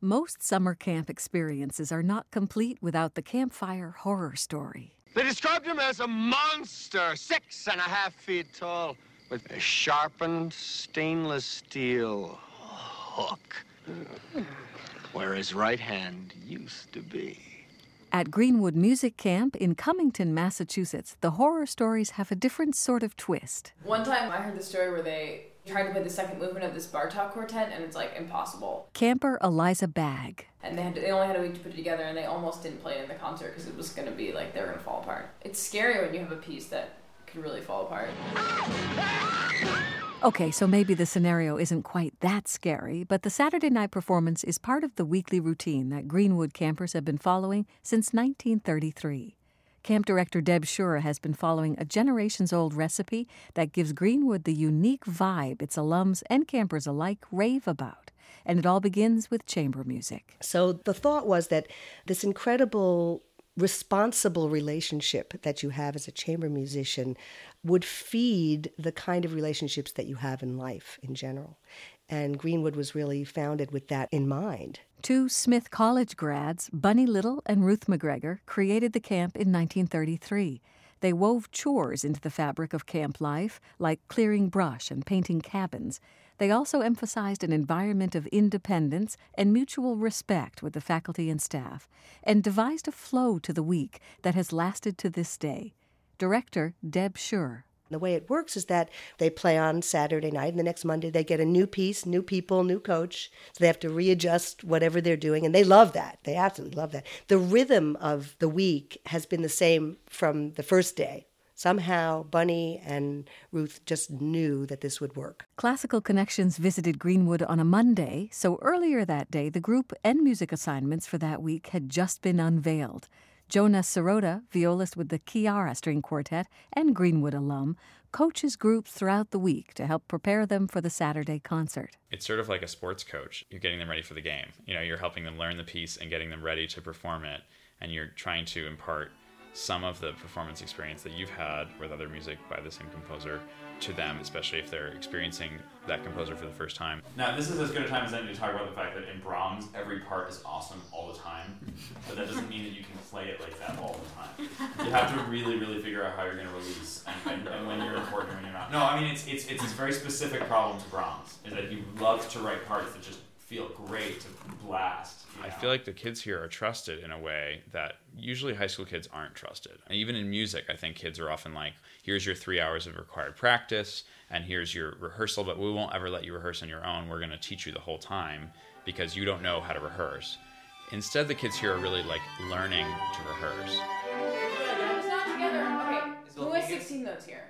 Most summer camp experiences are not complete without the campfire horror story. They described him as a monster, six and a half feet tall, with a sharpened stainless steel hook where his right hand used to be. At Greenwood Music Camp in Cummington, Massachusetts, the horror stories have a different sort of twist. One time I heard the story where they tried to play the second movement of this Bartok quartet and it's like impossible. Camper Eliza Bagg. And they had to, they only had a week to put it together and they almost didn't play it in the concert because it was going to be like they were going to fall apart. It's scary when you have a piece that could really fall apart. Okay, so maybe the scenario isn't quite that scary, but the Saturday night performance is part of the weekly routine that Greenwood campers have been following since 1933. Camp director Deb Schur has been following a generations old recipe that gives Greenwood the unique vibe its alums and campers alike rave about. And it all begins with chamber music. So the thought was that this incredible responsible relationship that you have as a chamber musician would feed the kind of relationships that you have in life in general. And Greenwood was really founded with that in mind. Two Smith College grads, Bunny Little and Ruth McGregor, created the camp in 1933. They wove chores into the fabric of camp life, like clearing brush and painting cabins. They also emphasized an environment of independence and mutual respect with the faculty and staff, and devised a flow to the week that has lasted to this day. Director Deb Schur. The way it works is that they play on Saturday night, and the next Monday they get a new piece, new people, new coach. So they have to readjust whatever they're doing, and they love that. They absolutely love that. The rhythm of the week has been the same from the first day. Somehow, Bunny and Ruth just knew that this would work. Classical Connections visited Greenwood on a Monday, so earlier that day, the group and music assignments for that week had just been unveiled. Jonah Sirota, violist with the Chiara String Quartet and Greenwood alum, coaches groups throughout the week to help prepare them for the Saturday concert. It's sort of like a sports coach. You're getting them ready for the game. You know, you're helping them learn the piece and getting them ready to perform it, and you're trying to impart some of the performance experience that you've had with other music by the same composer to them, especially if they're experiencing that composer for the first time. Now, this is as good a time as any to talk about the fact that in Brahms, every part is awesome all the time, but that doesn't mean that you can play it like that all the time. You have to really, really figure out how you're going to release and, and, and, when you're important and when you're not. No, I mean, it's, it's, it's a very specific problem to Brahms, is that he loves to write parts that just feel great to blast. You know? I feel like the kids here are trusted in a way that usually high school kids aren't trusted. And even in music, I think kids are often like, here's your three hours of required practice, and here's your rehearsal, but we won't ever let you rehearse on your own. We're going to teach you the whole time because you don't know how to rehearse. Instead, the kids here are really like learning to rehearse. It's not together. Okay. Who has 16 notes here?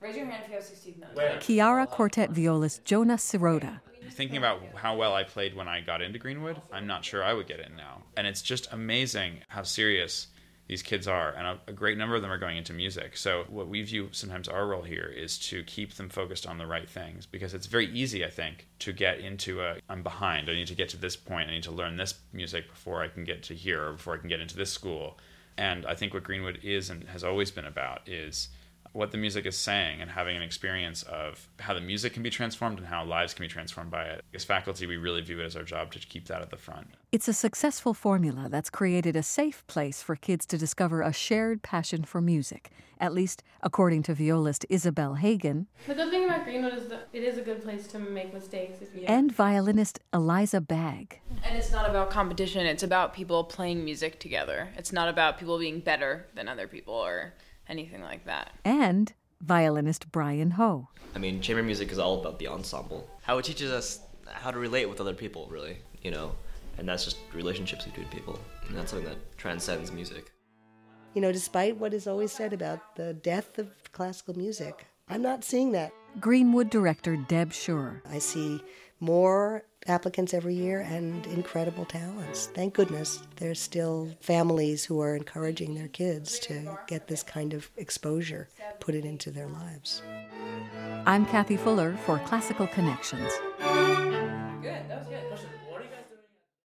Raise your hand if you have 16 notes. Chiara Quartet violist Jonah Sirota thinking about how well I played when I got into Greenwood, I'm not sure I would get in now. And it's just amazing how serious these kids are, and a, a, great number of them are going into music. So, what we view sometimes our role here is to keep them focused on the right things because it's very easy, I think, to get into a I'm behind. I need to get to this point. I need to learn this music before I can get to here or before I can get into this school. And I think what Greenwood is and has always been about is what the music is saying and having an experience of how the music can be transformed and how lives can be transformed by it. As faculty, we really view it as our job to keep that at the front. It's a successful formula that's created a safe place for kids to discover a shared passion for music, at least according to violist Isabel Hagen. The good thing about Greenwood is that it is a good place to make mistakes if you And violinist Eliza Bagg. And it's not about competition, it's about people playing music together. It's not about people being better than other people or anything like that. And violinist Brian Ho. I mean, chamber music is all about the ensemble. How it teaches us how to relate with other people, really, you know, and that's just relationships between people. And that's something that transcends music. You know, despite what is always said about the death of classical music, I'm not seeing that. Greenwood director Deb Schur. I see more applicants every year and incredible talents. Thank goodness there's still families who are encouraging their kids to get this kind of exposure, put it into their lives. I'm Kathy Fuller for Classical Connections.